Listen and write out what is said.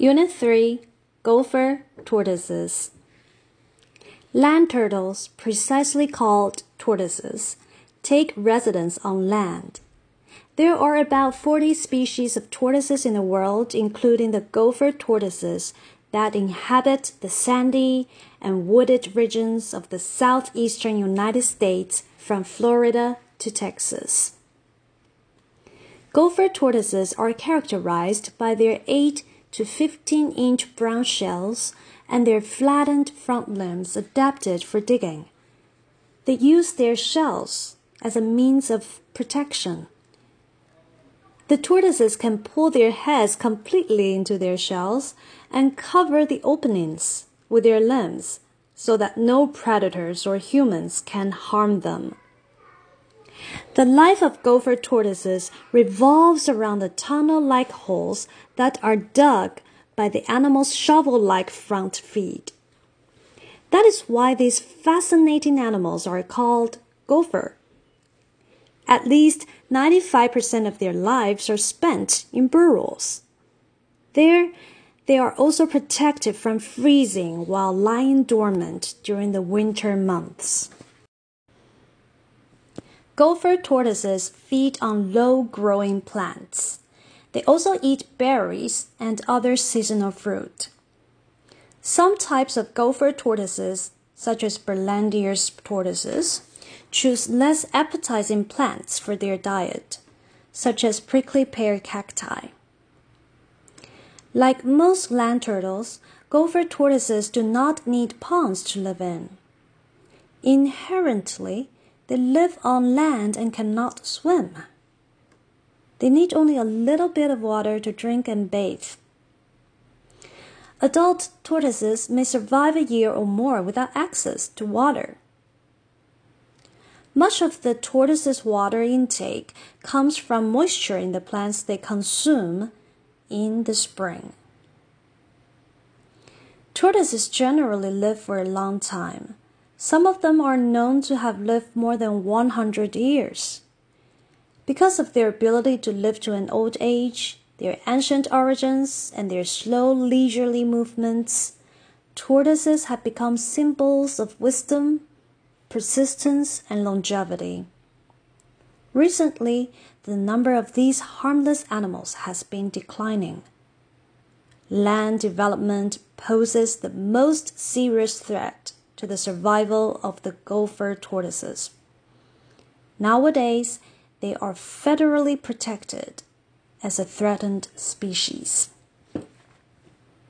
Unit 3 Gopher Tortoises Land turtles, precisely called tortoises, take residence on land. There are about 40 species of tortoises in the world, including the gopher tortoises that inhabit the sandy and wooded regions of the southeastern United States from Florida to Texas. Gopher tortoises are characterized by their 8 to 15 inch brown shells and their flattened front limbs adapted for digging. They use their shells as a means of protection. The tortoises can pull their heads completely into their shells and cover the openings with their limbs so that no predators or humans can harm them. The life of gopher tortoises revolves around the tunnel like holes that are dug by the animal's shovel like front feet. That is why these fascinating animals are called gopher. At least 95% of their lives are spent in burrows. There, they are also protected from freezing while lying dormant during the winter months. Gopher tortoises feed on low growing plants. They also eat berries and other seasonal fruit. Some types of gopher tortoises, such as Berlandier's tortoises, choose less appetizing plants for their diet, such as prickly pear cacti. Like most land turtles, gopher tortoises do not need ponds to live in. Inherently, they live on land and cannot swim. They need only a little bit of water to drink and bathe. Adult tortoises may survive a year or more without access to water. Much of the tortoise's water intake comes from moisture in the plants they consume in the spring. Tortoises generally live for a long time. Some of them are known to have lived more than 100 years. Because of their ability to live to an old age, their ancient origins, and their slow, leisurely movements, tortoises have become symbols of wisdom persistence, and longevity. Recently, the number of these harmless animals has been declining. Land development poses the most serious threat to the survival of the gopher tortoises. Nowadays, they are federally protected as a threatened species.